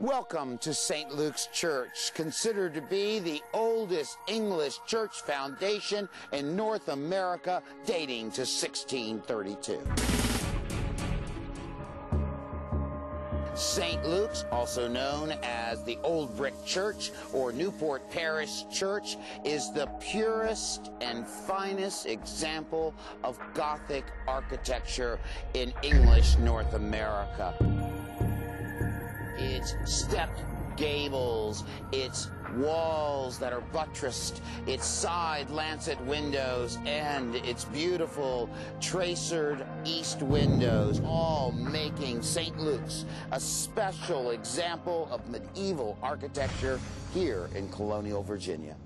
Welcome to St. Luke's Church, considered to be the oldest English church foundation in North America, dating to 1632. St. Luke's, also known as the Old Brick Church or Newport Parish Church, is the purest and finest example of Gothic architecture in English North America. It's stepped gables, it's walls that are buttressed, its side lancet windows, and its beautiful traceried east windows, all making St. Luke's a special example of medieval architecture here in colonial Virginia.